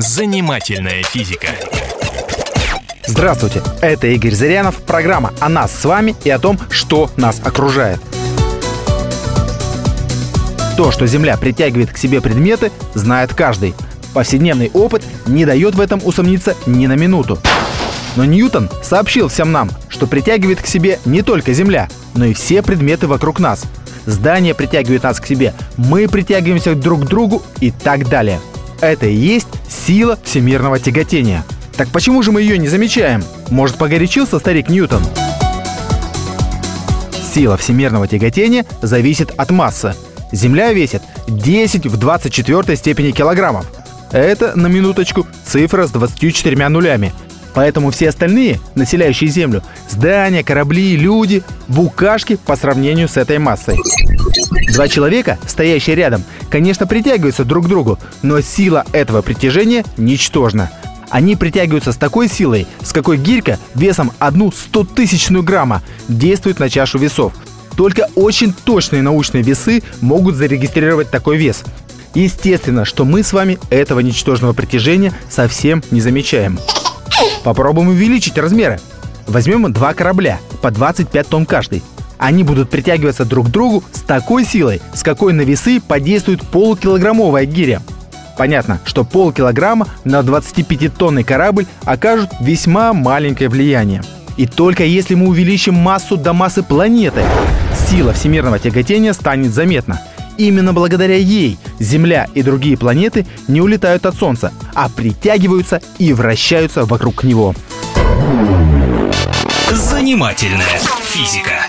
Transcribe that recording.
Занимательная физика. Здравствуйте, это Игорь Зырянов, программа о нас с вами и о том, что нас окружает. То, что Земля притягивает к себе предметы, знает каждый. Повседневный опыт не дает в этом усомниться ни на минуту. Но Ньютон сообщил всем нам, что притягивает к себе не только Земля, но и все предметы вокруг нас. Здание притягивает нас к себе, мы притягиваемся друг к другу и так далее. Это и есть сила всемирного тяготения. Так почему же мы ее не замечаем? Может, погорячился старик Ньютон? Сила всемирного тяготения зависит от массы. Земля весит 10 в 24 степени килограммов. Это, на минуточку, цифра с 24 нулями. Поэтому все остальные, населяющие Землю, здания, корабли, люди, букашки по сравнению с этой массой. Два человека, стоящие рядом, конечно, притягиваются друг к другу, но сила этого притяжения ничтожна. Они притягиваются с такой силой, с какой гирька весом одну стотысячную грамма действует на чашу весов. Только очень точные научные весы могут зарегистрировать такой вес. Естественно, что мы с вами этого ничтожного притяжения совсем не замечаем. Попробуем увеличить размеры. Возьмем два корабля, по 25 тонн каждый. Они будут притягиваться друг к другу с такой силой, с какой на весы подействует полукилограммовая гиря. Понятно, что полкилограмма на 25-тонный корабль окажут весьма маленькое влияние. И только если мы увеличим массу до массы планеты, сила всемирного тяготения станет заметна. Именно благодаря ей Земля и другие планеты не улетают от Солнца, а притягиваются и вращаются вокруг него. Занимательная физика.